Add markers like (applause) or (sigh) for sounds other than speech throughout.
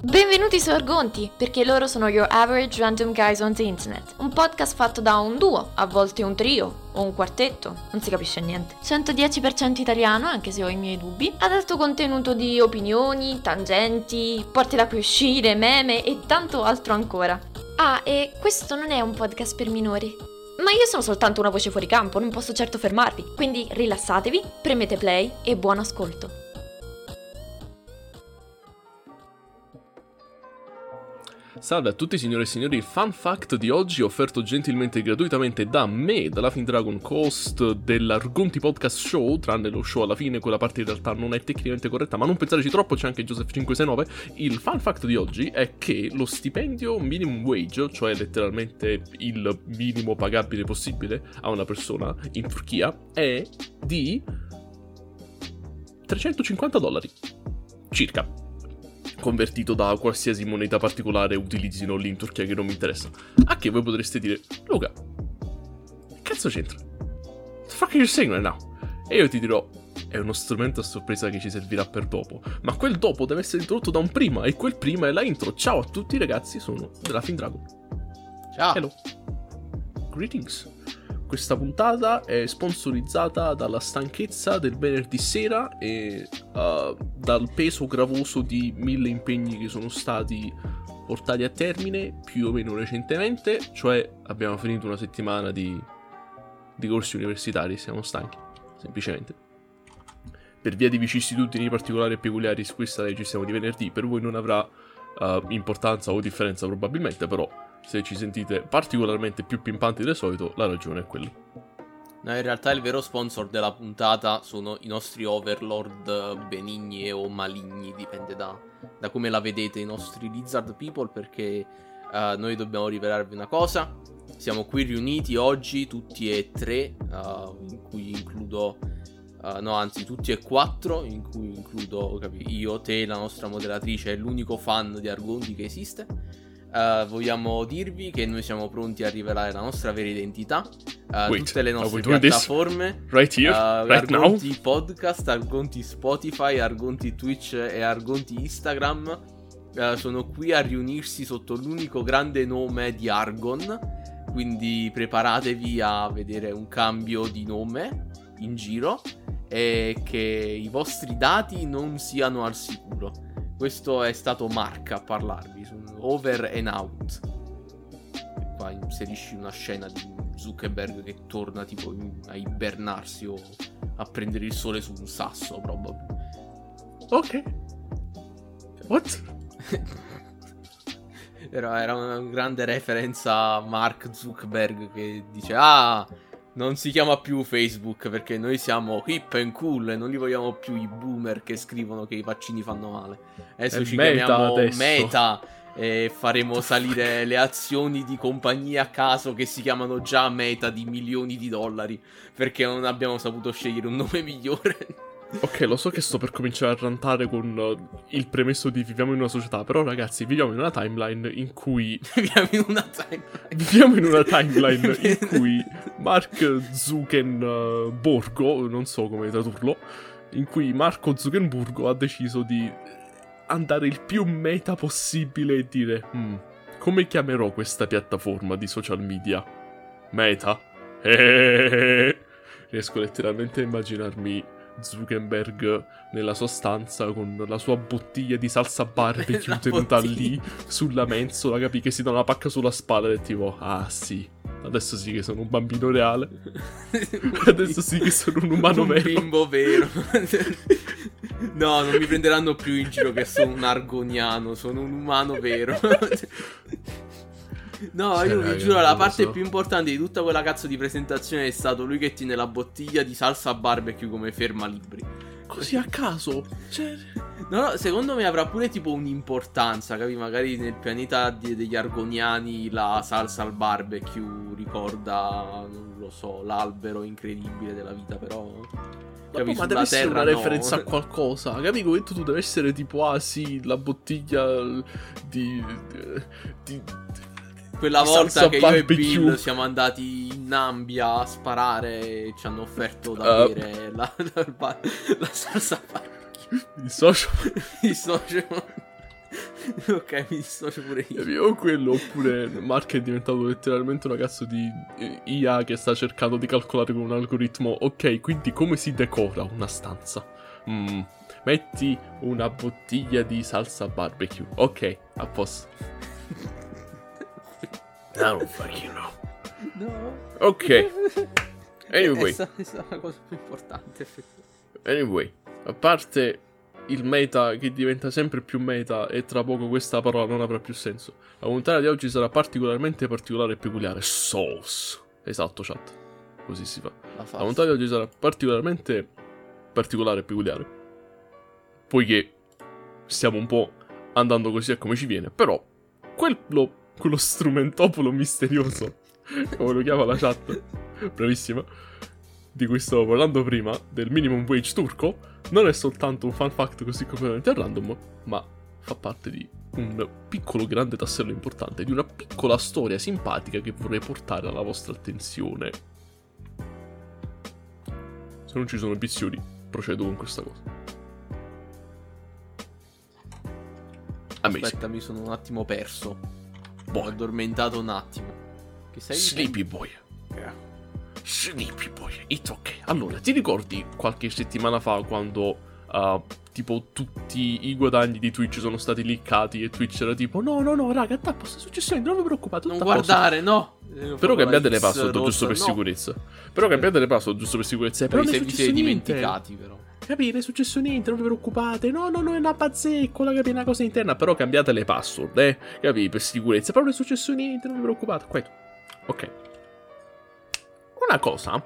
Benvenuti su Argonti, perché loro sono Your Average Random Guys on the Internet, un podcast fatto da un duo, a volte un trio o un quartetto, non si capisce niente. 110% italiano, anche se ho i miei dubbi, ad alto contenuto di opinioni, tangenti, porte da cui uscire, meme e tanto altro ancora. Ah, e questo non è un podcast per minori. Ma io sono soltanto una voce fuori campo, non posso certo fermarvi. Quindi rilassatevi, premete play e buon ascolto. Salve a tutti signore e signori, il fun fact di oggi offerto gentilmente e gratuitamente da me, dalla Fin Dragon Coast dell'Argonti Podcast Show, tranne lo show alla fine, quella parte in realtà non è tecnicamente corretta, ma non pensateci troppo, c'è anche Joseph569. Il fun fact di oggi è che lo stipendio minimum wage, cioè letteralmente il minimo pagabile possibile a una persona in Turchia, è di 350 dollari. Circa convertito da qualsiasi moneta particolare utilizzino lì in Turchia che non mi interessa. A che voi potreste dire, Luca, che cazzo c'entra? What the fuck are you saying right now? E io ti dirò, è uno strumento a sorpresa che ci servirà per dopo. Ma quel dopo deve essere introdotto da un prima, e quel prima è la intro. Ciao a tutti ragazzi, sono della Fin Dragon. Ciao. Hello. Greetings. Questa puntata è sponsorizzata dalla stanchezza del venerdì sera e uh, dal peso gravoso di mille impegni che sono stati portati a termine più o meno recentemente, cioè abbiamo finito una settimana di, di corsi universitari siamo stanchi, semplicemente. Per via di vicissitudini particolari e peculiari su questa registriamo di venerdì, per voi non avrà uh, importanza o differenza probabilmente, però se ci sentite particolarmente più pimpanti del solito, la ragione è quella. No, in realtà il vero sponsor della puntata sono i nostri overlord benigni o maligni, dipende da, da come la vedete, i nostri lizard people, perché uh, noi dobbiamo rivelarvi una cosa. Siamo qui riuniti oggi, tutti e tre, uh, in cui includo... Uh, no, anzi, tutti e quattro, in cui includo capi, io, te, la nostra moderatrice e l'unico fan di Argonti che esiste. Uh, vogliamo dirvi che noi siamo pronti a rivelare la nostra vera identità. Uh, Wait, tutte le nostre piattaforme, right here, uh, right Argonti now? Podcast, Argonti Spotify, Argonti Twitch e Argonti Instagram sono qui a riunirsi sotto l'unico grande nome di Argon. Quindi preparatevi a vedere un cambio di nome in giro e che i vostri dati non siano al sicuro. Questo è stato Mark a parlarvi su Over and Out. E qua inserisci una scena di Zuckerberg che torna tipo a ibernarsi o a prendere il sole su un sasso, probabilmente. Ok. What? (laughs) era, era una grande referenza a Mark Zuckerberg che dice Ah non si chiama più Facebook perché noi siamo hip and cool e non li vogliamo più i boomer che scrivono che i vaccini fanno male. Adesso È ci meta chiamiamo adesso. Meta e faremo salire le azioni di compagnie a caso che si chiamano già Meta di milioni di dollari perché non abbiamo saputo scegliere un nome migliore. Ok, lo so che sto per cominciare a rantare con uh, il premesso di viviamo in una società, però ragazzi, viviamo in una timeline in cui... (laughs) viviamo in una timeline. viviamo in una timeline in (laughs) cui Mark Zuckerborgo, non so come tradurlo, in cui Marco Zuckerburgo ha deciso di andare il più meta possibile e dire hmm, come chiamerò questa piattaforma di social media? Meta? Eh, (laughs) riesco letteralmente a immaginarmi Zuckerberg nella sua stanza con la sua bottiglia di salsa barbecue tenuta lì sulla mensola, capi che si dà una pacca sulla spalla e tipo, ah sì, adesso sì che sono un bambino reale. (laughs) adesso sì che sono un umano un vero. Un bimbo vero. (laughs) no, non mi prenderanno più in giro che sono un argoniano, sono un umano vero. No, Cioè, io vi giuro, la parte so. più importante di tutta quella cazzo di presentazione è stato lui che tiene la bottiglia di salsa barbecue come ferma libri. Così a caso. Cioè... No, no, secondo me avrà pure tipo un'importanza, capi? Magari nel pianeta di- degli argoniani la salsa al barbecue ricorda, non lo so, l'albero incredibile della vita, però... Vabbè, capi, ma deve essere una no. referenza a qualcosa. Capi come tu deve essere tipo, ah sì, la bottiglia di... di, Quella di volta salsa che io e. Bill siamo andati in Nambia a sparare e ci hanno offerto da Uh. bere la, la, la salsa barbecue. di socio. Il socio. (laughs) ok, mi dissocio pure io. O quello, oppure Mark è diventato letteralmente una cazzo di eh, IA che sta cercando di calcolare con un algoritmo. Ok, quindi come si decora una stanza? Mm, metti una bottiglia di salsa barbecue. Ok, a posto. (laughs) I don't fucking know. No. Ok. (laughs) Anyway. Questa è la cosa più importante. Anyway, a parte il meta che diventa sempre più meta e tra poco questa parola non avrà più senso. La puntata di oggi sarà particolarmente particolare e peculiare. Sauce. Esatto, chat. Così si fa. La La puntata di oggi sarà particolarmente particolare e peculiare. Poiché stiamo un po' andando così a come ci viene. Però, quello, quello (laughs) strumentopolo misterioso, come lo chiama la chat, bravissima, di cui stavo parlando prima, del minimum wage turco, non è soltanto un fun fact così completamente random, ma fa parte di un piccolo grande tassello importante, di una piccola storia simpatica che vorrei portare alla vostra attenzione. Se non ci sono obiezioni, procedo con questa cosa. Amazing. Aspetta, mi sono un attimo perso. Ho Boy. addormentato un attimo. Che sei? Sleepy boy. Sleepy boy, it's ok. Allora, ti ricordi qualche settimana fa quando uh, tipo tutti i guadagni di Twitch sono stati leakati e Twitch era tipo no no no raga, tappo sta succedendo, non vi preoccupate, Non tutto a posto." guardare, no. Però cambiate le password giusto per no. sicurezza. Però cambiate le password giusto per sicurezza. Però non è vi siete successo dimenticati, però. Capire, è successo niente, non vi preoccupate. No, no, no, è una bazzeccola, capì, è una cosa interna. Però cambiate le password, eh. Capì, per sicurezza. Però non è successo niente, non vi preoccupate. Questo. Ok. Una cosa.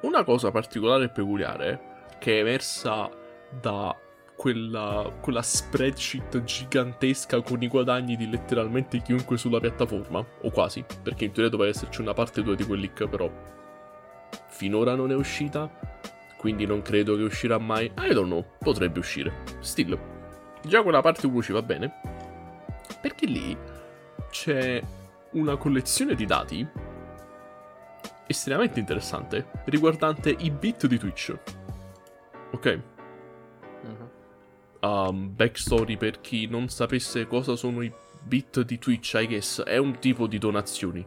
Una cosa particolare e peculiare che è emersa da quella, quella spreadsheet gigantesca con i guadagni di letteralmente chiunque sulla piattaforma, o quasi, perché in teoria doveva esserci una parte 2 di quel leak, però finora non è uscita, quindi non credo che uscirà mai. I don't know, potrebbe uscire. Still, già quella parte 1 ci va bene, perché lì c'è una collezione di dati estremamente interessante riguardante i bit di Twitch. Ok? Mhm. um, backstory per chi non sapesse cosa sono i bit di Twitch, I guess, è un tipo di donazioni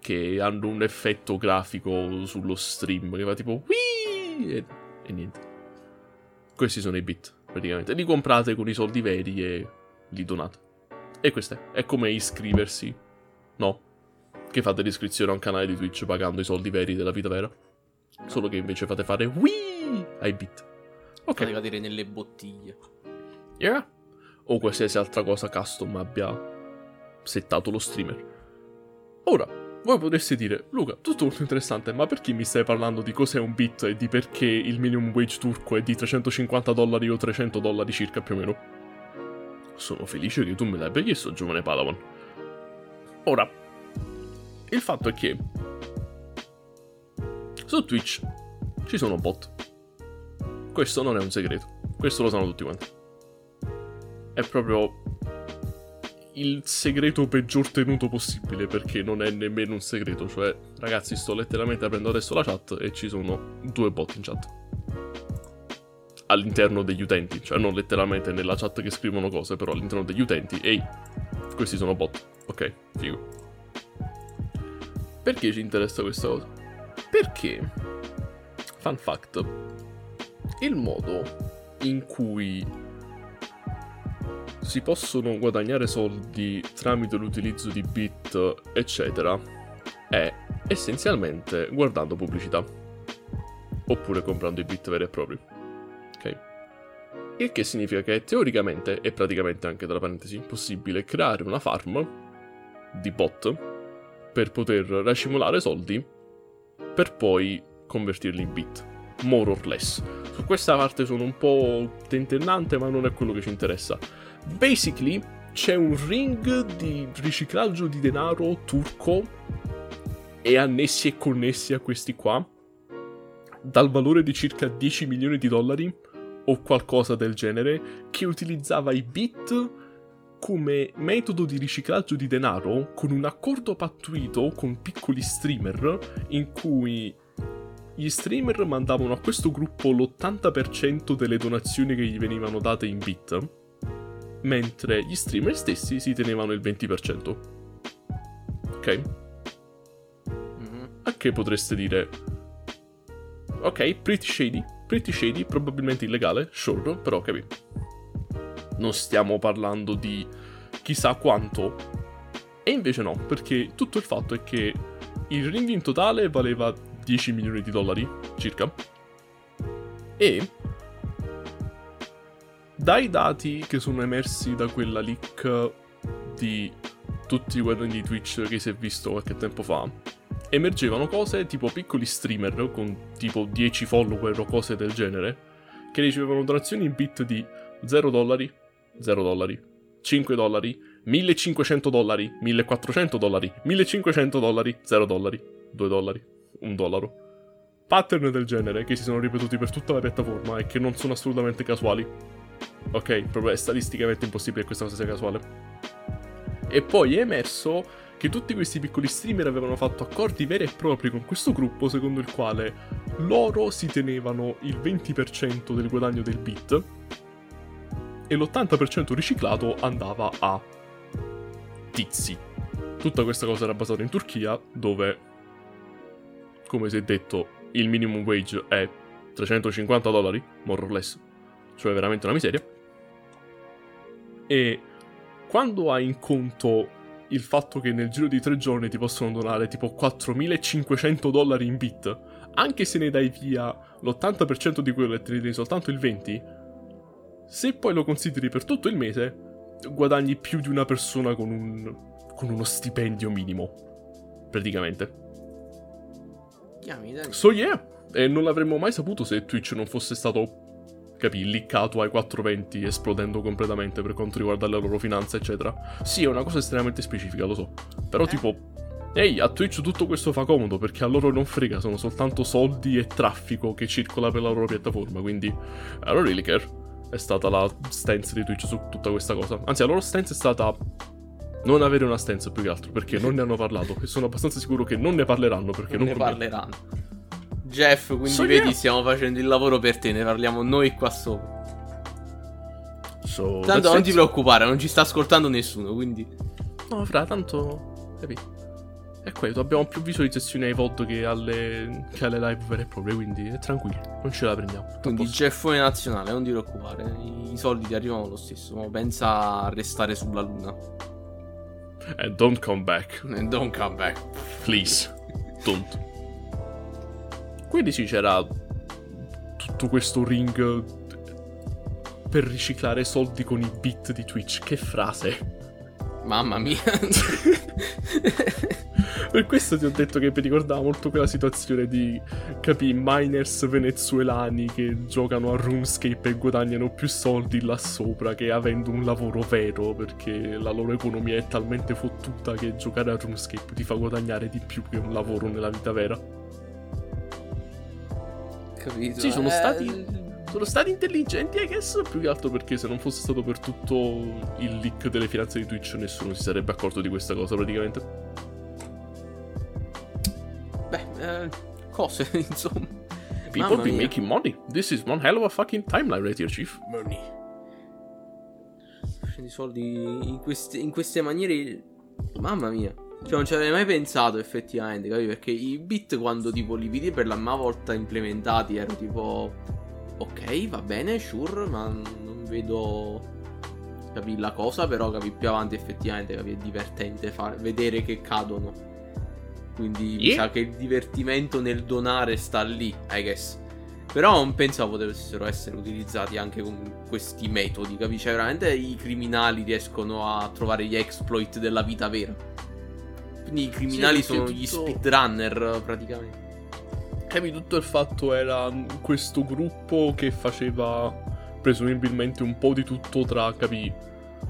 che hanno un effetto grafico sullo stream che fa tipo Wii! E, e niente. Questi sono i bit, praticamente. Li comprate con i soldi veri e li donate. E questo è. È come iscriversi. No? Che fate l'iscrizione a un canale di Twitch pagando i soldi veri della vita vera. Solo che invece fate fare Wii ai bit. Ok. Fate cadere nelle bottiglie. Yeah. O qualsiasi altra cosa custom abbia settato lo streamer. Ora, voi potreste dire, Luca, tutto molto interessante, ma perché mi stai parlando di cos'è un bit e di perché il minimum wage turco è di 350 dollari o 300 dollari circa più o meno? Sono felice che tu me l'abbia chiesto, giovane Padawan. Ora, il fatto è che su Twitch ci sono bot. Questo non è un segreto, questo lo sanno tutti quanti è proprio il segreto peggior tenuto possibile perché non è nemmeno un segreto, cioè ragazzi sto letteralmente aprendo adesso la chat e ci sono due bot in chat. All'interno degli utenti, cioè non letteralmente nella chat che scrivono cose, però all'interno degli utenti. Ehi, questi sono bot. Ok, figo. Perché ci interessa questa cosa? Perché, fun fact, il modo in cui si possono guadagnare soldi tramite l'utilizzo di bit, eccetera, è essenzialmente guardando pubblicità. Oppure comprando i bit veri e propri. Ok? Il che significa che teoricamente, e praticamente anche tra parentesi, possibile creare una farm di bot per poter racimolare soldi per poi convertirli in bit. More or less. Su questa parte sono un po' tentennante, ma non è quello che ci interessa. Basically, c'è un ring di riciclaggio di denaro turco e annessi e connessi a questi qua, dal valore di circa 10 milioni di dollari o qualcosa del genere, che utilizzava i bit come metodo di riciclaggio di denaro con un accordo pattuito con piccoli streamer in cui gli streamer mandavano a questo gruppo l'80% delle donazioni che gli venivano date in bit mentre gli streamer stessi si tenevano il 20%. Ok? Mhm. A che potreste dire? Ok, pretty shady, pretty shady, probabilmente illegale, sure, però capi. Non stiamo parlando di chissà quanto. E invece no, perché tutto il fatto è che il ring in totale valeva 10 milioni di dollari, circa. E dai dati che sono emersi da quella leak di tutti i guadagni di Twitch che si è visto qualche tempo fa, emergevano cose tipo piccoli streamer con tipo 10 follower o cose del genere che ricevevano donazioni in bit di 0 dollari, 0 dollari, 5 dollari, 1500 dollari, 1400 dollari, 1500 dollari, 0 dollari, 2 dollari, 1 dollaro. Pattern del genere che si sono ripetuti per tutta la piattaforma e che non sono assolutamente casuali. Ok, proprio è statisticamente impossibile che questa cosa sia casuale. E poi è emerso che tutti questi piccoli streamer avevano fatto accordi veri e propri con questo gruppo secondo il quale loro si tenevano il 20% del guadagno del bit e l'80% riciclato andava a tizi. Tutta questa cosa era basata in Turchia dove, come si è detto, il minimum wage è 350 dollari, more or less, cioè veramente una miseria. E quando hai in conto il fatto che nel giro di tre giorni ti possono donare tipo 4500 dollari in bit, anche se ne dai via l'80% di quello e te ne dai soltanto il 20%, se poi lo consideri per tutto il mese, guadagni più di una persona con, un, con uno stipendio minimo, praticamente. So yeah, e non l'avremmo mai saputo se Twitch non fosse stato, capì, liccato ai 420, esplodendo completamente per quanto riguarda la loro finanza, eccetera. Sì, è una cosa estremamente specifica, lo so. Però Eh? tipo, ehi, a Twitch tutto questo fa comodo perché a loro non frega, sono soltanto soldi e traffico che circola per la loro piattaforma, quindi I don't really care. È stata la stance di Twitch su tutta questa cosa. Anzi, la loro stance è stata non avere una stance più che altro, perché non ne hanno parlato e sono abbastanza sicuro che non ne parleranno perché non non ne conviene. parleranno. Jeff, quindi So, vedi, yeah. stiamo facendo il lavoro per te, ne parliamo noi qua sopra. So, Tanto non it. ti preoccupare, non ci sta ascoltando nessuno, quindi... No, fra, tanto. Capi? È quello, abbiamo più visualizzazioni ai VOD che alle, che alle live vere e proprie, quindi è tranquillo, non ce la prendiamo. Quindi. Jeffone nazionale, non ti preoccupare, i soldi ti arrivano lo stesso, pensa a restare sulla luna. And don't come back, And don't come back. please. Don't. Quindi sì, c'era tutto questo ring per riciclare soldi con i bit di Twitch. Che frase. Mamma mia. (laughs) Per questo ti ho detto che mi ricordava molto quella situazione di, capi, miners venezuelani che giocano a RuneScape e guadagnano più soldi là sopra che avendo un lavoro vero, perché la loro economia è talmente fottuta che giocare a RuneScape ti fa guadagnare di più che un lavoro nella vita vera. Capito? Sì, sono Eh, stati... Sono stati intelligenti, I guess, più che altro perché se non fosse stato per tutto il leak delle finanze di Twitch nessuno si sarebbe accorto di questa cosa praticamente. Beh, eh, cose, (laughs) insomma. People Mamma be mia. making money. This is one hell of a fucking timeline right here, Chief. Money. Facendo i soldi in queste, in queste maniere. Mamma mia. Cioè, non ci avrei mai pensato effettivamente, capi? Perché i bit quando tipo li vidi per la prima volta implementati ero tipo. Ok, va bene, sure, ma non vedo. Capi la cosa, però capi più avanti effettivamente, capi? È divertente far- vedere che cadono. Quindi mi Yeah. sa che il divertimento nel donare sta lì, I guess. Però non pensavo potessero essere utilizzati anche con questi metodi, capisci? Cioè, veramente i criminali riescono a trovare gli exploit della vita vera. Quindi i criminali perché sono gli tutto- speedrunner praticamente. Capi, tutto il fatto era questo gruppo che faceva presumibilmente un po' di tutto tra, capi,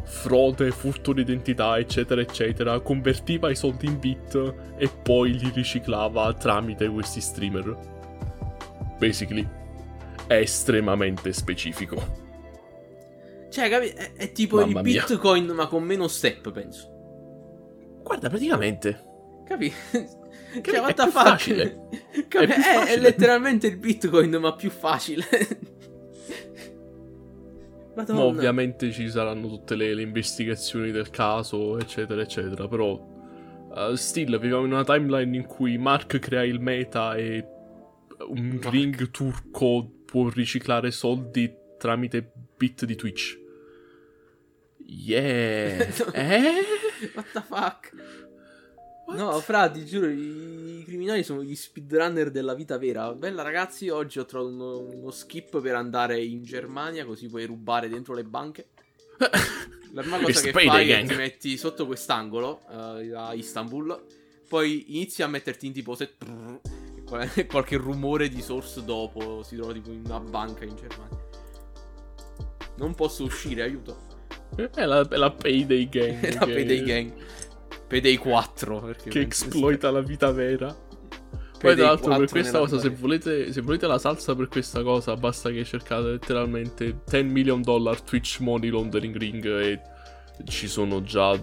frode, furto d'identità, eccetera, eccetera, convertiva i soldi in bit e poi li riciclava tramite questi streamer. Basically, è estremamente specifico. Cioè, capi? È, è tipo Mamma il mia. bitcoin ma con meno step, penso. Guarda, praticamente. Capi? (laughs) Capi? Cioè, È what the fuck? facile. Capi? (laughs) È È, è letteralmente il bitcoin ma più facile. (laughs) Madonna. Ma ovviamente ci saranno tutte le, le investigazioni del caso, eccetera, eccetera. Però, uh, still, viviamo in una timeline in cui Mark crea il meta e un Mark. ring turco può riciclare soldi tramite bit di Twitch. Yeah! (laughs) eh? What the fuck? No, fra, ti giuro, i, i criminali sono gli speedrunner della vita vera. Bella ragazzi, oggi ho trovato uno, uno skip per andare in Germania, così puoi rubare dentro le banche. La prima cosa che fai è ti metti sotto quest'angolo eh, a Istanbul, poi inizi a metterti in tipo set e qual- e qualche rumore di source dopo si trova tipo in una banca in Germania. Non posso uscire, aiuto. È la, è la Payday Gang. (laughs) È la Payday Gang. Payday 4. Perché Che esploita la vita vera. Poi tra l'altro per 4 questa cosa, se volete, se volete la salsa per questa cosa, basta che cercate letteralmente 10 million dollar Twitch Money Laundering Ring e ci sono già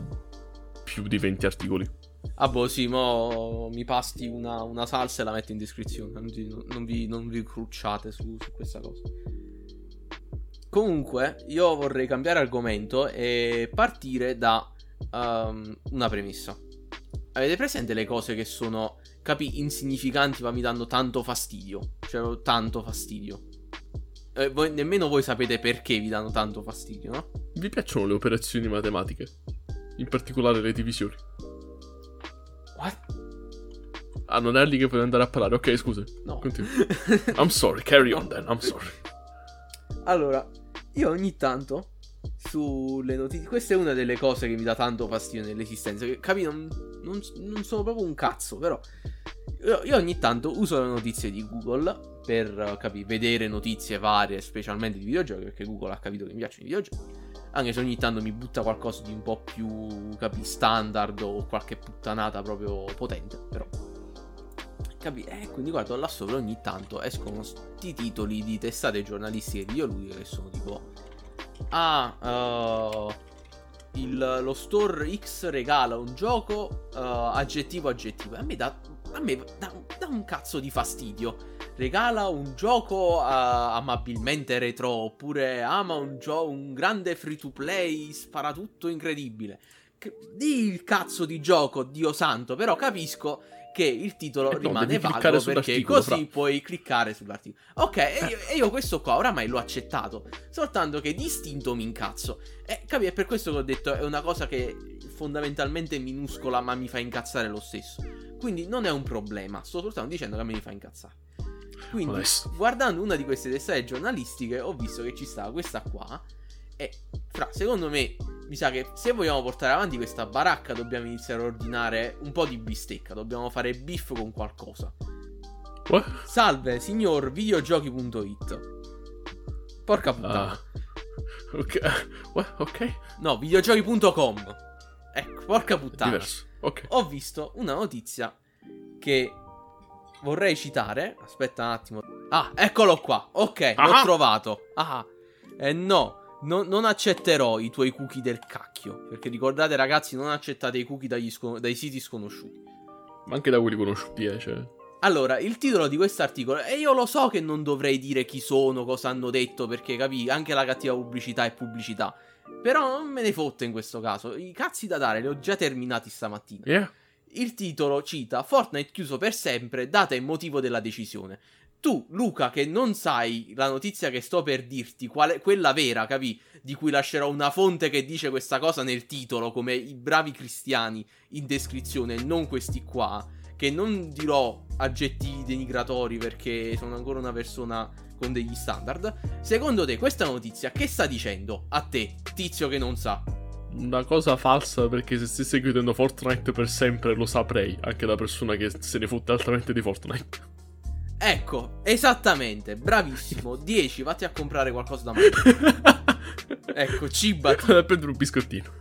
più di 20 articoli. Ah boh sì, mo mi pasti una, una salsa e la metto in descrizione. Non, vi- non vi, non vi crucciate su, su questa cosa. Comunque, io vorrei cambiare argomento e partire da um, una premessa. Avete presente le cose che sono, capi, insignificanti ma mi danno tanto fastidio? Cioè, tanto fastidio. Eh, voi- nemmeno voi sapete perché vi danno tanto fastidio, no? Vi piacciono le operazioni matematiche? In particolare le divisioni. What? Ah, non è lì che puoi andare a parare. Ok, scusa. No. Continua. I'm sorry, carry on then, I'm sorry. (laughs) Allora, io ogni tanto sulle notizie. Questa è una delle cose che mi dà tanto fastidio nell'esistenza. Che capi, non, non, non sono proprio un cazzo, però. Io, ogni tanto uso le notizie di Google per capi, vedere notizie varie, specialmente di videogiochi, perché Google ha capito che mi piacciono i videogiochi. Anche se ogni tanto mi butta qualcosa di un po' più, capi, standard o qualche puttanata proprio potente, però. Capi? Eh, quindi guardo là sopra ogni tanto escono sti titoli di testate giornalistiche videoludiche che sono tipo Ah, eh, il- lo store X regala un gioco eh, aggettivo aggettivo. A me dà, a me dà, un cazzo di fastidio. Regala un gioco eh, amabilmente retro oppure ama un, gio- un grande free to play sparatutto incredibile. Che- Di il cazzo di gioco, Dio santo, però capisco che il titolo Eh no, rimane vago perché così fra. puoi cliccare sull'articolo. Ok, e io, e io questo qua oramai l'ho accettato. Soltanto che distinto mi incazzo. E capi, è per questo che ho detto, è una cosa che fondamentalmente è minuscola, ma mi fa incazzare lo stesso. Quindi non è un problema. Sto soltanto dicendo che a me mi fa incazzare. Quindi, Onesto. guardando una di queste testate giornalistiche, ho visto che ci stava questa qua. E, fra, secondo me, mi sa che se vogliamo portare avanti questa baracca, dobbiamo iniziare a ordinare un po' di bistecca. Dobbiamo fare beef con qualcosa. What? Salve, signor videogiochi.it. Porca puttana. Ah. Ok. What? Ok. No, videogiochi.com. Ecco, porca puttana. Diverso. Ok. Ho visto una notizia che vorrei citare. Aspetta un attimo. Ah, eccolo qua. Ok, l'ho Ah. trovato. Ah. Eh no, no- non accetterò i tuoi cookie del cacchio. Perché ricordate, ragazzi, non accettate i cookie dagli scon- dai siti sconosciuti. Ma anche da quelli conosciuti, eh, cioè. Allora, il titolo di quest'articolo, e io lo so che non dovrei dire chi sono, cosa hanno detto, perché capì, anche la cattiva pubblicità è pubblicità. Però non me ne fotte in questo caso. I cazzi da dare li ho già terminati stamattina. Yeah. Il titolo cita Fortnite chiuso per sempre, data e motivo della decisione. Tu, Luca, che non sai la notizia che sto per dirti, quale, quella vera, capì? Di cui lascerò una fonte che dice questa cosa nel titolo, come i bravi cristiani in descrizione, non questi qua. Che non dirò aggettivi denigratori perché sono ancora una persona con degli standard. Secondo te, questa notizia che sta dicendo a te, tizio che non sa? Una cosa falsa perché se stessi chiudendo Fortnite per sempre lo saprei, anche da persona che se ne fotte altamente di Fortnite. Ecco, esattamente, bravissimo. (laughs) 10, vatti a comprare qualcosa da mangiare. (laughs) Ecco, cibati. Vado a prendere un biscottino.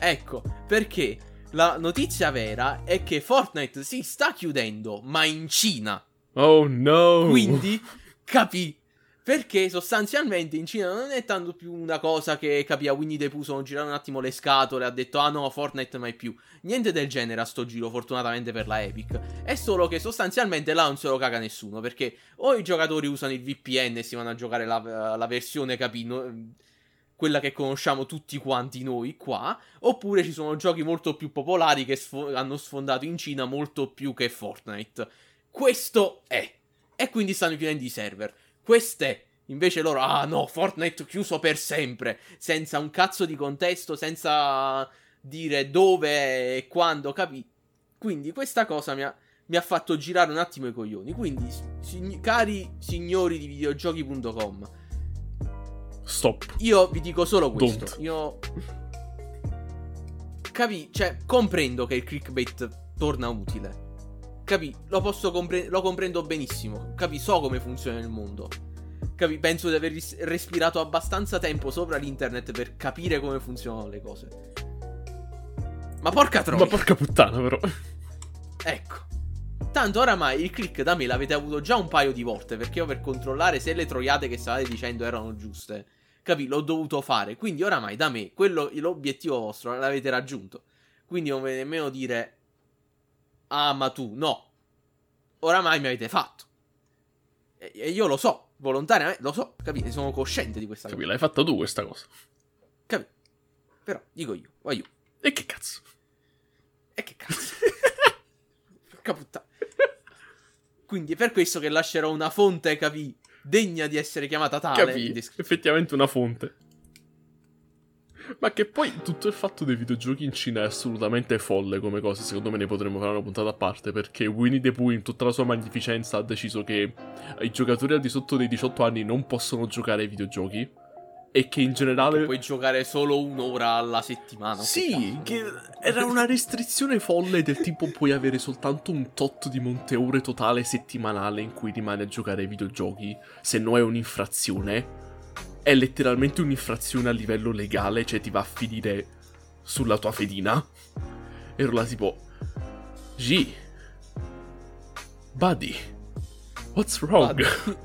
Ecco, perché la notizia vera è che Fortnite si sta chiudendo, ma in Cina. Oh no! Quindi, capì. Perché sostanzialmente in Cina non è tanto più una cosa che capì a Winnie the Pooh sono girato un attimo le scatole ha detto ah no Fortnite mai più. Niente del genere a sto giro fortunatamente per la Epic. È solo che sostanzialmente là non se lo caga nessuno perché o i giocatori usano il VPN e si vanno a giocare la, la versione capì no, quella che conosciamo tutti quanti noi qua, oppure ci sono giochi molto più popolari che sfo- hanno sfondato in Cina molto più che Fortnite. Questo è. E quindi stanno chiudendo i server. Queste invece loro, ah no, Fortnite chiuso per sempre, senza un cazzo di contesto, senza dire dove e quando, capi? Quindi questa cosa mi ha, mi ha fatto girare un attimo i coglioni. Quindi, sig- cari signori di videogiochi.com, Stop. io vi dico solo questo. Don't. Io. Capi? Cioè, comprendo che il clickbait torna utile. Capi? Lo posso compre- lo comprendo benissimo. Capi? So come funziona il mondo. Capi? Penso di aver ris- respirato abbastanza tempo sopra l'internet per capire come funzionano le cose. Ma porca troia. Ma porca puttana, però. Ecco. Tanto oramai il click da me l'avete avuto già un paio di volte perché io per controllare se le troiate che stavate dicendo erano giuste, capì, l'ho dovuto fare. Quindi oramai da me quello, l'obiettivo vostro l'avete raggiunto. Quindi non dovete nemmeno dire Ah, ma tu no. Oramai mi avete fatto. E, e io lo so, volontariamente lo so, capite? Sono cosciente di questa Capì, cosa. l'hai fatta tu questa cosa. Capì? Però dico io, voglio. E che cazzo? E che cazzo? Porca puttana. Quindi è per questo che lascerò una fonte, capì, degna di essere chiamata tale. Capì? Effettivamente una fonte. Ma che poi tutto il fatto dei videogiochi in Cina è assolutamente folle come cosa. Secondo me ne potremmo fare una puntata a parte. Perché Winnie the Pooh, in tutta la sua magnificenza, ha deciso che i giocatori al di sotto dei 18 anni non possono giocare ai videogiochi. E che in generale. Puoi giocare solo un'ora alla settimana. Sì, che era una restrizione folle del tipo puoi avere soltanto un tot di monte ore totale settimanale in cui rimani a giocare ai videogiochi, se no è un'infrazione. È letteralmente un'infrazione a livello legale, cioè ti va a finire sulla tua fedina. Ero là tipo G Buddy What's wrong? Buddy.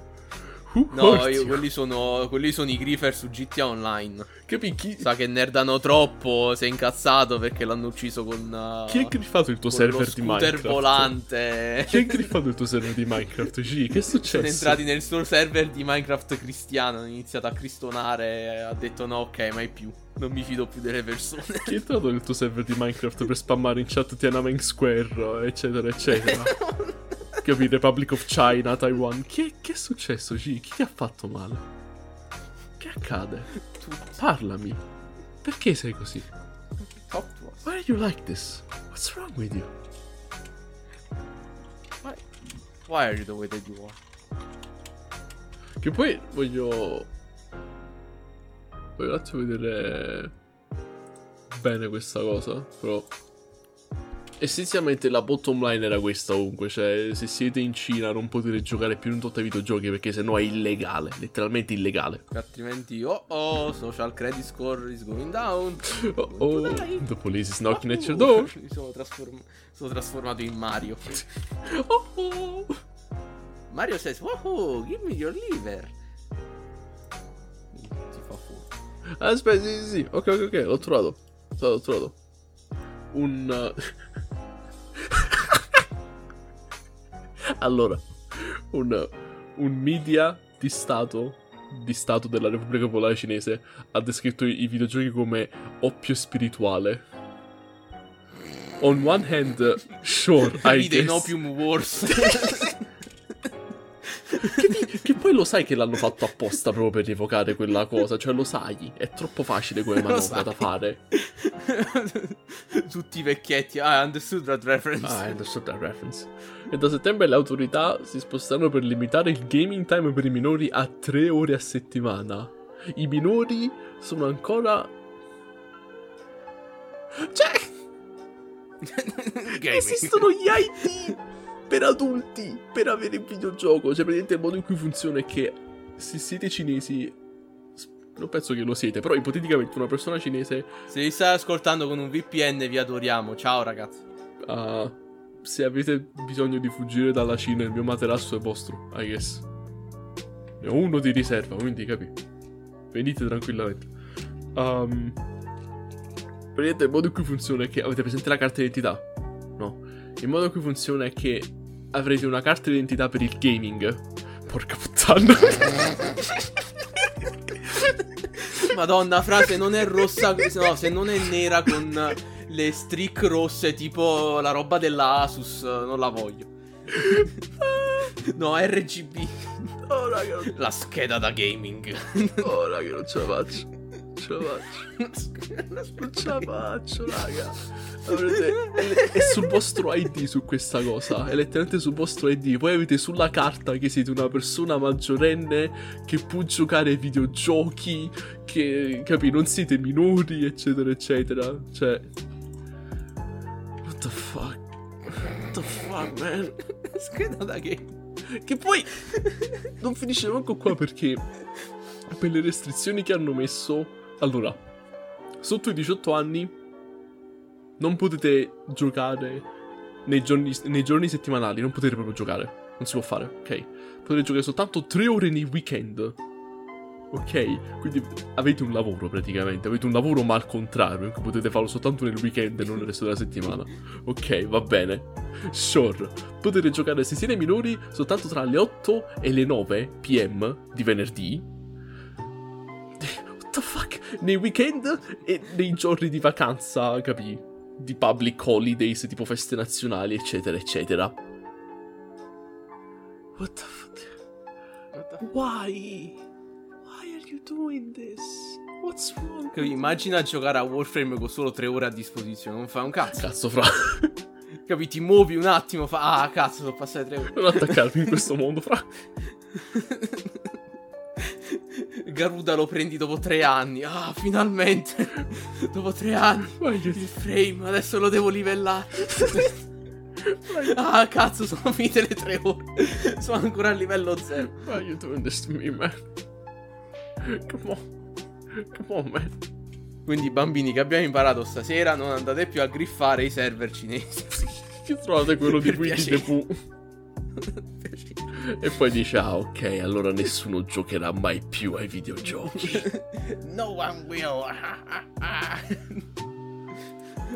Who No, io, quelli, sono, quelli sono i griefer su GTA Online. Capi chi, Sa che nerdano troppo, si è incazzato perché l'hanno ucciso con... uh, chi ha griffato il tuo server di scooter Minecraft? volante. Chi ha (laughs) griffato il tuo server di Minecraft? G, che è successo? Sono entrati nel suo server di Minecraft cristiano. Hanno iniziato a cristonare. Ha detto no, ok, mai più. Non mi fido più delle persone. Chi è entrato nel tuo server di Minecraft per spammare in chat Tiananmen Square, eccetera, eccetera? (laughs) Capite? Republic of China, Taiwan. Chi è, che è successo, G? Chi ti ha fatto male? Che accade? Parlami. Perché sei così? Why are you like this? What's wrong with you? Why, why are you the way that you are? Che poi voglio. Voglio un attimo vedere bene questa cosa. Però. Essenzialmente la bottom line era questa ovunque. Cioè, se siete in Cina non potete giocare più in i videogiochi perché sennò è illegale. Letteralmente illegale. Altrimenti, oh oh, social credit score is going down. Oh, oh, the police is knocking at your door. (laughs) Mi sono, trasform- sono trasformato in Mario. (laughs) Oh, oh. Mario says, woohoo, give me your liver. Si fa fuori. Aspetta, sì, sì, sì. Ok, ok, ok. L'ho trovato. L'ho trovato. Un. uh, allora, un, un media di Stato, di Stato della Repubblica Popolare Cinese, ha descritto i, i videogiochi come oppio spirituale. On one hand, sure, I guess. Opium Wars. (laughs) Che, ti- che poi lo sai che l'hanno fatto apposta proprio per rievocare quella cosa, cioè lo sai, è troppo facile come Lo manovra da fare. (laughs) Tutti i vecchietti. Ah, I understood that reference. Ah, understood that reference. E da settembre le autorità si sposteranno per limitare il gaming time per i minori a 3 ore a settimana. I minori sono ancora. Cioè, (laughs) esistono gli IT per adulti per avere il videogioco. Cioè, praticamente il modo in cui funziona è che se siete cinesi. Non penso che lo siete, però ipoteticamente una persona cinese Se vi stai ascoltando con un VPN, vi adoriamo. Ciao, ragazzi. Ah, se avete bisogno di fuggire dalla Cina, il mio materasso è vostro, I guess. Ne ho uno di riserva, quindi capi. Venite tranquillamente. Um, praticamente il modo in cui funziona è che avete presente la carta d'identità? No. Il modo in cui funziona è che avrete una carta d'identità per il gaming. Porca puttana. (laughs) Madonna, frase non è rossa, no, se non è nera con le streak rosse, tipo la roba della Asus, non la voglio. No, RGB. oh, raga. La scheda da gaming. Oh, raga, non ce la faccio. Ce la faccio. (laughs) Non ce la faccio, raga. Avrete, è, sul vostro ID su questa cosa. È letteralmente sul vostro ID. Poi avete sulla carta che siete una persona maggiorenne che può giocare ai videogiochi. Che capi, non siete minori, eccetera, eccetera. Cioè. What the fuck? What the fuck, man? scheda da gaming. Che poi non finisce manco qua perché per le restrizioni che hanno messo. Allora, sotto i 18 anni non potete giocare nei giorni, nei giorni settimanali, non potete proprio giocare. Non si può fare, ok? Potete giocare soltanto 3 ore nei weekend. Ok? Quindi avete un lavoro praticamente, avete un lavoro ma al contrario, cui potete farlo soltanto nel weekend e non nel resto della settimana. Ok, va bene. Sure. Potete giocare a sessioni minori soltanto tra le 8 e le 9 pm di venerdì. What the fuck? Nei weekend e nei giorni di vacanza, capi? Di public holidays, tipo feste nazionali, eccetera, eccetera. What the fuck? Why? Why are you doing this? What's wrong? Capi, Immagina giocare a Warframe con solo 3 ore a disposizione, non fa un cazzo. Cazzo, fra. (laughs) Capi, ti muovi un attimo, fa ah cazzo, sono passate 3 ore. Non attaccarmi in questo mondo, fra. (laughs) Garuda lo prendi dopo 3 anni. Ah, finalmente. (laughs) dopo 3 anni. Il frame, adesso lo devo livellare. (laughs) ah, cazzo, sono finite le 3 ore. (laughs) Sono ancora a livello 0. why you doing this to me, man? Come on. Come on, man. Quindi, bambini, che abbiamo imparato stasera, non andate più a griffare i server cinesi. Che trovate quello di Winnie the Pooh. E poi dice, ah ok, allora nessuno giocherà mai più ai videogiochi. (laughs) no one will. (laughs)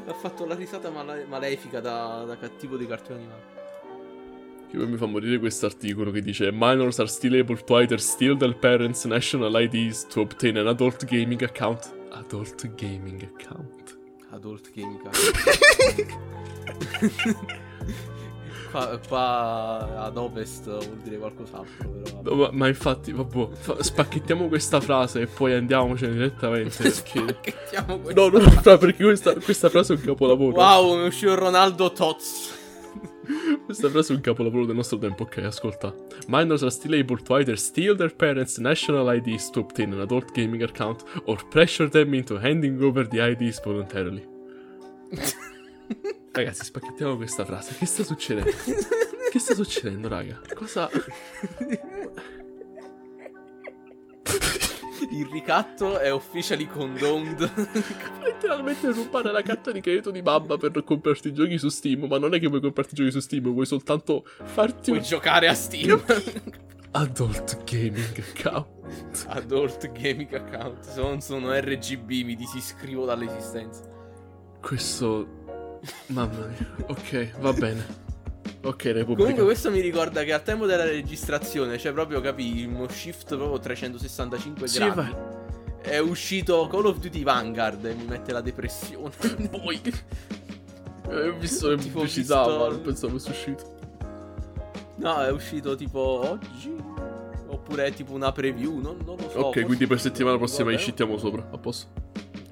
ha fatto la risata male- malefica da, da cattivo dei cartoni animati. Che poi mi fa morire questo articolo che dice Minors are still able to either steal their parents' national IDs to obtain an adult gaming account. Adult gaming account. Adult Gaming (laughs) qua, qua ad ovest vuol dire qualcos'altro, però. No, ma, ma infatti, vabbè, fa- spacchettiamo questa frase e poi andiamocene direttamente. (laughs) Perché... No, no, no, fra, perché questa, questa frase è un capolavoro. Wow, mi è uscito Ronaldo Tots. (laughs) Questa frase è un capolavoro del nostro tempo. Ok, ascolta. Minors are still able to either steal their parents' national IDs to obtain an adult gaming account or pressure them into handing over the IDs voluntarily. (laughs) Ragazzi, spacchettiamo questa frase. Che sta succedendo? Che sta succedendo, raga? Cosa. Il ricatto è officially condoned. Letteralmente rubare la carta di credito di mamma per comprarti i giochi su Steam. Ma non è che vuoi comprarti i giochi su Steam, vuoi soltanto farti Puoi un giocare a Steam. adult gaming account. Adult Gaming Account. Se non sono RGB mi disiscrivo dall'esistenza. Questo. Mamma mia. Ok, va bene. Ok, Repubblica. Comunque questo mi ricorda che al tempo della registrazione, cioè proprio capì, uno shift proprio 365 Sì, gradi. vai. È uscito Call of Duty Vanguard e mi mette la depressione. (laughs) Poi. Eh, Ho visto le pubblicità, ma non pensavo fosse uscito. No, è uscito tipo oggi. Oppure è tipo una preview, non, non lo so. ok, quindi per settimana prossima ci sopra. A posto.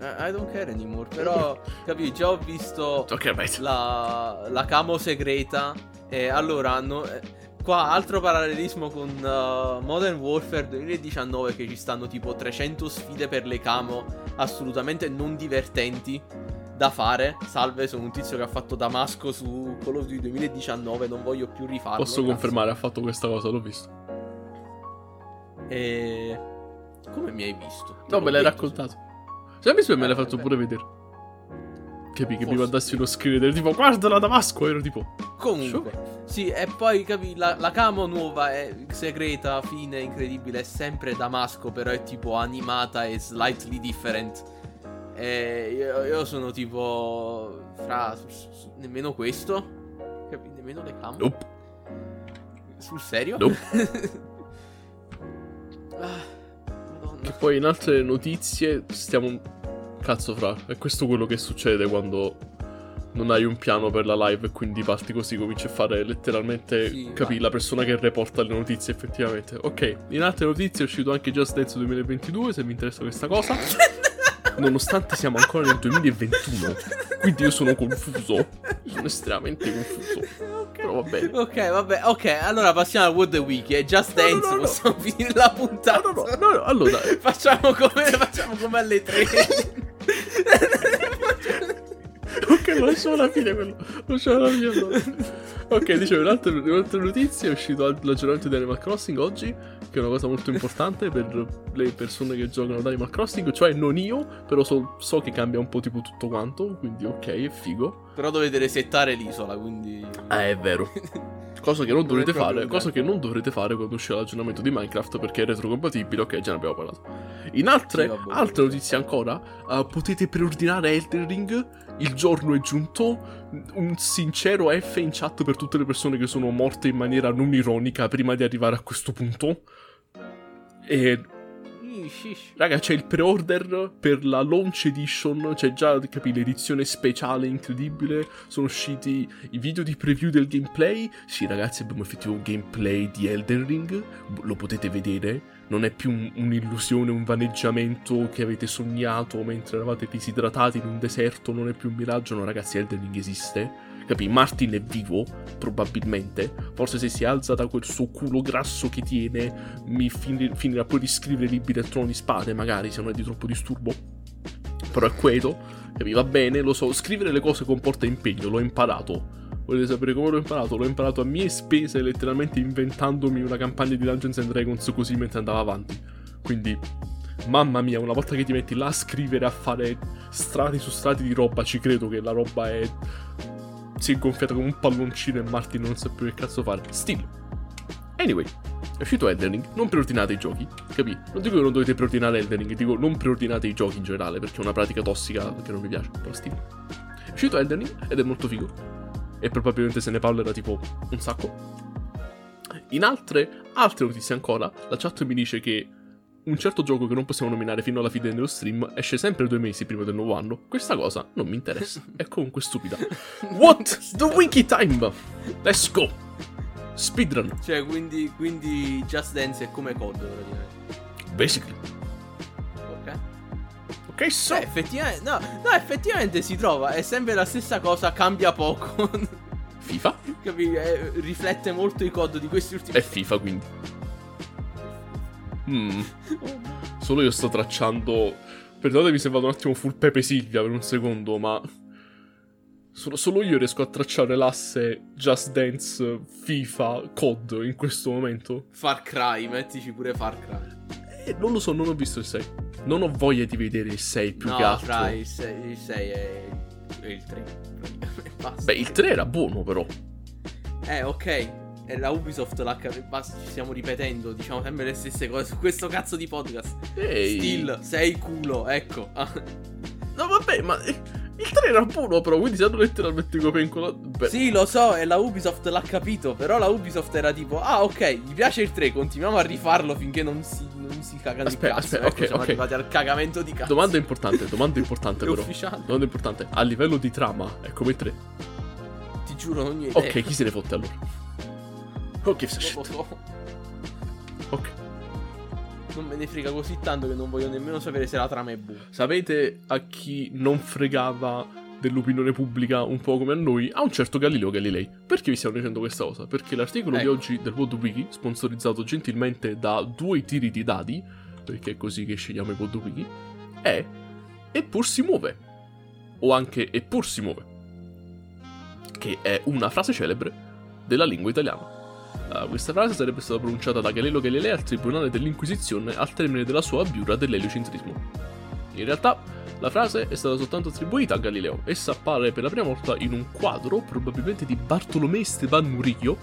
I don't care anymore. (laughs) Però, capì, già ho visto Ok, vai. la, la camo segreta. E allora hanno. eh, qua altro parallelismo con uh, Modern Warfare 2019 che ci stanno tipo 300 sfide per le camo assolutamente non divertenti da fare. Salve, sono un tizio che ha fatto Damasco su Call of Duty 2019, non voglio più rifarlo. Posso cazzo. confermare, ha fatto questa cosa, l'ho visto. E come mi hai visto? Te No, me l'hai detto, raccontato. Se mi me l'hai Eh, fatto pure vedere. Capì che mi mandassi uno screen del tipo guarda la Damasco, ero tipo Comunque, Sì, e poi capi, la, la camo nuova è segreta, fine, incredibile, è sempre Damasco, però è tipo animata e slightly different. E io, io sono tipo. Fra. su- su- nemmeno questo. Capi? Nemmeno le camo. Nope. Sul serio? Nope. (laughs) Ah. Che poi in altre notizie stiamo... Cazzo fra, è questo quello che succede quando non hai un piano per la live e quindi parti così, cominci a fare letteralmente, Sì, capì, la persona che reporta le notizie effettivamente. Ok, in altre notizie è uscito anche Just Dance 2022, se vi interessa questa cosa. (laughs) Nonostante siamo ancora nel 2021, quindi io sono confuso, sono estremamente confuso. Però va bene. Ok, vabbè, ok, allora passiamo al World Wiki e Just No, no, Dance, no, no. possiamo finire la puntata. No, no, no, no, no, allora, Facciamo come, facciamo come alle tre. (laughs) Ok, lo lasciamo alla fine quello. Lo lasciamo alla fine allora. Ok, dicevo, un'altra, un'altra notizia è uscito l'aggiornamento di Animal Crossing oggi, che è una cosa molto importante per le persone che giocano ad Animal Crossing, cioè non io, però so, so che cambia un po' tipo tutto quanto, quindi ok, è figo. Però dovete resettare l'isola, quindi... Ah, è vero. (laughs) Cosa che non dovrete fare, cosa che non dovrete fare quando uscirà l'aggiornamento di Minecraft perché è retrocompatibile, ok, già ne abbiamo parlato. In altre, Sì, altre notizie ancora, uh, potete preordinare Elden Ring, il giorno è giunto, un sincero F in chat per tutte le persone che sono morte in maniera non ironica prima di arrivare a questo punto. E. Raga, c'è il pre-order per la launch edition, c'è già, capi, l'edizione speciale incredibile, sono usciti i video di preview del gameplay. Sì, ragazzi, abbiamo effettivo un gameplay di Elden Ring, lo potete vedere, non è più un- un'illusione, un vaneggiamento che avete sognato mentre eravate disidratati in un deserto, non è più un miraggio, no ragazzi, Elden Ring esiste. Capì? Martin è vivo, probabilmente. Forse se si alza da quel suo culo grasso che tiene, mi fin- finirà poi di scrivere libri del trono di spade, magari, se non è di troppo disturbo. Però è quello, capì? Va bene, lo so. Scrivere le cose comporta impegno, l'ho imparato. Volete sapere come l'ho imparato? L'ho imparato a mie spese, letteralmente inventandomi una campagna di Dungeons and Dragons così mentre andavo avanti. Quindi, mamma mia, una volta che ti metti là a scrivere, a fare strati su strati di roba, ci credo che la roba è. Si è gonfiata come un palloncino e Martin non sa più che cazzo fare. Still. Anyway, è uscito Elden non preordinate i giochi, capì? Non dico che non dovete preordinare Elden dico non preordinate i giochi in generale, perché è una pratica tossica che non mi piace, però still. È uscito Elden ed è molto figo. E probabilmente se ne parlerà tipo un sacco. In altre, altre notizie ancora, la chat mi dice che un certo gioco che non possiamo nominare fino alla fine dello stream esce sempre due mesi prima del nuovo anno. Questa cosa non mi interessa, (laughs) è comunque stupida. What? The Wiki Time! Let's go! Speedrun, Cioè, quindi, quindi Just Dance è come COD, praticamente. basically. Ok. Ok, so. Beh, effettivamente, no, no, effettivamente si trova, è sempre la stessa cosa, cambia poco. FIFA? (laughs) Capi? Eh, riflette molto i COD di questi ultimi È FIFA quindi. Mm. Solo io sto tracciando. Perdonatemi se vado un attimo full Pepe Silvia per un secondo, ma. Solo, solo io riesco a tracciare l'asse Just Dance, FIFA, COD in questo momento. Far Cry, mettici pure Far Cry. E non lo so, non ho visto il 6. Non ho voglia di vedere il 6 più no, che altro. fra il 6, il 6 è, è il 3. praticamente, (laughs) Basta. Beh, il 3 era buono però. Eh, ok. E la Ubisoft l'ha cap- basta, ci stiamo ripetendo, diciamo sempre le stesse cose su questo cazzo di podcast. Ehi. Still, sei culo, ecco. (laughs) No, vabbè, ma. Il 3 era buono però, quindi se hanno letteralmente copencola. Beh, Sì, lo so, e la Ubisoft l'ha capito, però la Ubisoft era tipo, ah ok, gli piace il 3, continuiamo a rifarlo finché non si, non si cagano Aspetta, di cazzo. aspetta, ecco, ok, siamo ok. arrivati al cagamento di cazzo. Domanda importante, domanda importante (laughs) però. ufficiale. Domanda importante. A livello di trama, è come il 3. Ti giuro, non ho idea. Ok, chi se ne fotte allora? Ok, Non lo so. Ok. Non me ne frega così tanto che non voglio nemmeno sapere se la trama è buona. Sapete a chi non fregava dell'opinione pubblica un po' come a noi? A un certo Galileo Galilei. Perché vi stiamo dicendo questa cosa? Perché l'articolo di Ecco. oggi del Pod Wiki, sponsorizzato gentilmente da due tiri di dadi, perché è così che scegliamo i Pod Wiki, è Eppur si muove. O anche Eppur si muove. Che è una frase celebre della lingua italiana. Uh, questa frase sarebbe stata pronunciata da Galileo Galilei al tribunale dell'Inquisizione al termine della sua abbiura dell'eliocentrismo. In realtà La frase è stata soltanto attribuita a Galileo. Essa appare per la prima volta in un quadro, probabilmente di Bartolomé Esteban Murillo,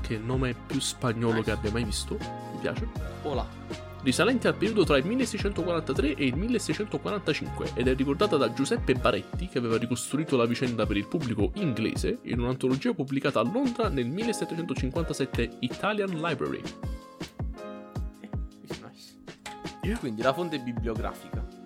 che è il nome più spagnolo che abbia mai visto. Mi piace. Hola. Risalente al periodo tra il 1643 e il 1645 ed è ricordata da Giuseppe Baretti che aveva ricostruito la vicenda per il pubblico inglese in un'antologia pubblicata a Londra nel 1757 Italian Library. Nice. Yeah. Quindi la fonte bibliografica.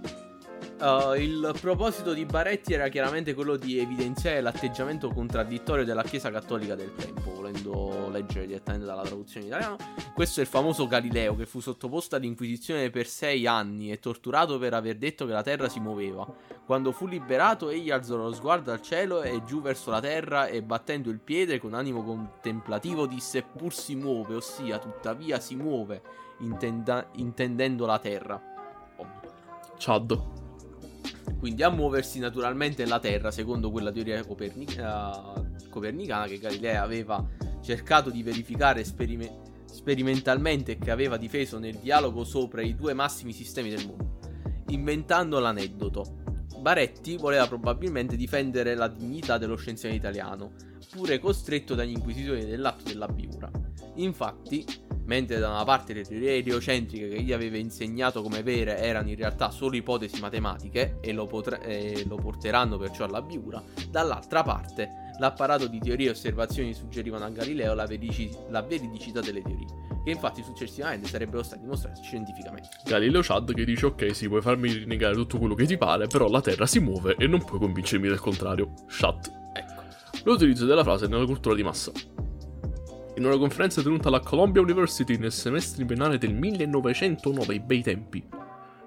Uh, il proposito di Baretti era chiaramente quello di evidenziare l'atteggiamento contraddittorio della Chiesa Cattolica del tempo, volendo leggere direttamente dalla traduzione italiana. Questo è il famoso Galileo che fu sottoposto all'Inquisizione per sei anni e torturato per aver detto che la terra si muoveva. Quando fu liberato, egli alzò lo sguardo al cielo e giù verso la terra e battendo il piede con animo contemplativo disse pur si muove, ossia tuttavia si muove, intenda- intendendo la terra. Oh. Chad. Quindi a muoversi naturalmente la Terra, secondo quella teoria copernica, copernicana che Galileo aveva cercato di verificare esperime- sperimentalmente che aveva difeso nel dialogo sopra i due massimi sistemi del mondo, inventando l'aneddoto. Baretti voleva probabilmente difendere la dignità dello scienziato italiano, pure costretto dagli inquisitori dell'atto della Biura. Infatti, mentre da una parte le teorie eliocentriche che gli aveva insegnato come vere erano in realtà solo ipotesi matematiche e lo, potre- e lo porteranno perciò alla Biura, dall'altra parte l'apparato di teorie e osservazioni suggerivano a Galileo la, verici- la veridicità delle teorie, che infatti successivamente sarebbero stati dimostrati scientificamente. Galileo Chad che dice ok sì puoi farmi rinnegare tutto quello che ti pare, però la Terra si muove e non puoi convincermi del contrario. Shut. Ecco. L'utilizzo della frase nella cultura di massa. In una conferenza tenuta alla Columbia University nel semestre invernale del 1909, i bei tempi,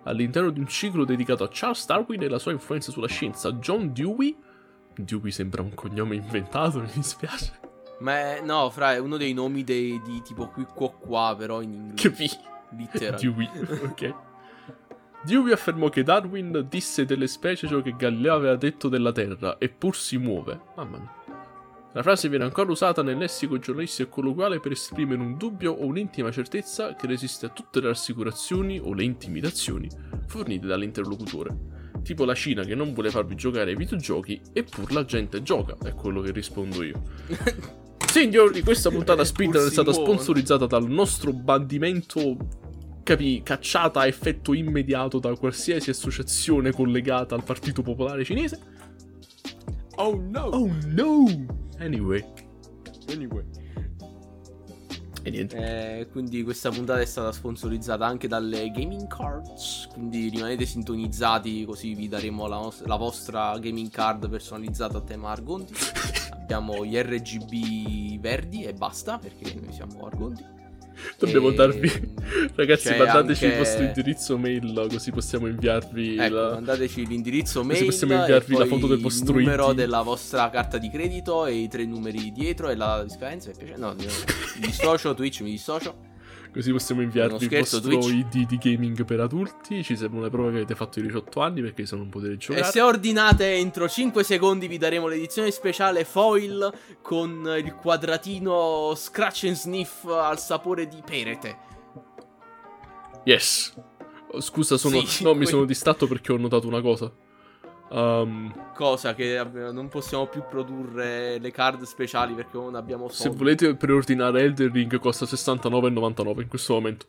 all'interno di un ciclo dedicato a Charles Darwin e la sua influenza sulla scienza, John Dewey, Dewey sembra un cognome inventato, (laughs) mi dispiace. Ma è, no, fra, è uno dei nomi dei, di tipo qui qua qua, però in inglese. Capì? Dewey, ok. Dewey affermò che Darwin disse delle specie ciò che Galileo aveva detto della Terra, eppur si muove. Mamma mia. La frase viene ancora usata nel lessico giornalistico e colloquiale per esprimere un dubbio o un'intima certezza che resiste a tutte le rassicurazioni o le intimidazioni fornite dall'interlocutore. Tipo la Cina che non vuole farvi giocare ai videogiochi, eppur la gente gioca, è quello che rispondo io. (laughs) Signori, questa puntata Speedrun è stata sponsorizzata dal nostro bandimento capi, cacciata a effetto immediato da qualsiasi associazione collegata al Partito Popolare Cinese. Oh no! Oh no! Anyway. Anyway. E niente. Eh, quindi questa puntata è stata sponsorizzata anche dalle gaming cards. Quindi rimanete sintonizzati così vi daremo la, nos- la vostra gaming card personalizzata a tema Argonti. (laughs) Abbiamo gli RGB verdi e basta perché noi siamo Argonti. Dobbiamo e... darvi. (laughs) Ragazzi, mandateci anche... il vostro indirizzo mail così possiamo inviarvi. Ecco, la... mandateci l'indirizzo mail. Così possiamo inviarvi la foto del vostro il numero ID. della vostra carta di credito e i tre numeri dietro e la scadenza. No, mi dissocio, Twitch, mi dissocio. Così possiamo inviarvi il vostro Twitch. ID di gaming per adulti. Ci servono le prove che avete fatto i 18 anni perché se non potete giocare. E se ordinate entro 5 secondi vi daremo l'edizione speciale foil con il quadratino scratch and sniff al sapore di perete. Yes. Scusa, sono... Sì, no, que- mi (laughs) sono distratto perché ho notato una cosa. Um, Cosa che non possiamo più produrre le card speciali perché non abbiamo soldi. se volete preordinare Elden Ring costa 69,99 in questo momento.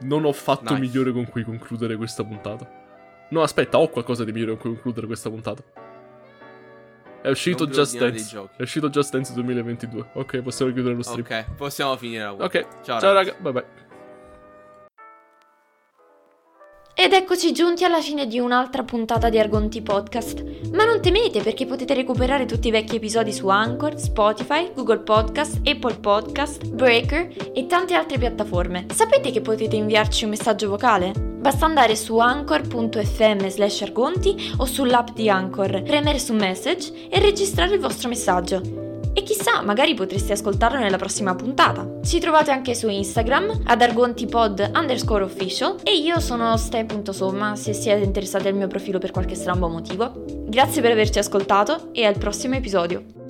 Non ho fatto Nice. migliore con cui concludere questa puntata. No, aspetta, ho qualcosa di migliore con cui concludere questa puntata. È uscito Just Dance. È uscito Just Dance 2022. Ok, possiamo chiudere lo stream. Ok, possiamo finire la Ok, ciao, Ciao, raga, bye bye. Ed eccoci giunti alla fine di un'altra puntata di Argonti Podcast. Ma non temete perché potete recuperare tutti i vecchi episodi su Anchor, Spotify, Google Podcast, Apple Podcast, Breaker e tante altre piattaforme. Sapete che potete inviarci un messaggio vocale? Basta andare su anchor.fm slash argonti o sull'app di Anchor, premere su message e registrare il vostro messaggio. E chissà, magari potreste ascoltarlo nella prossima puntata. Ci trovate anche su Instagram ad argontipod underscore official e io sono ste.somma se siete interessati al mio profilo per qualche strambo motivo. Grazie per averci ascoltato e al prossimo episodio.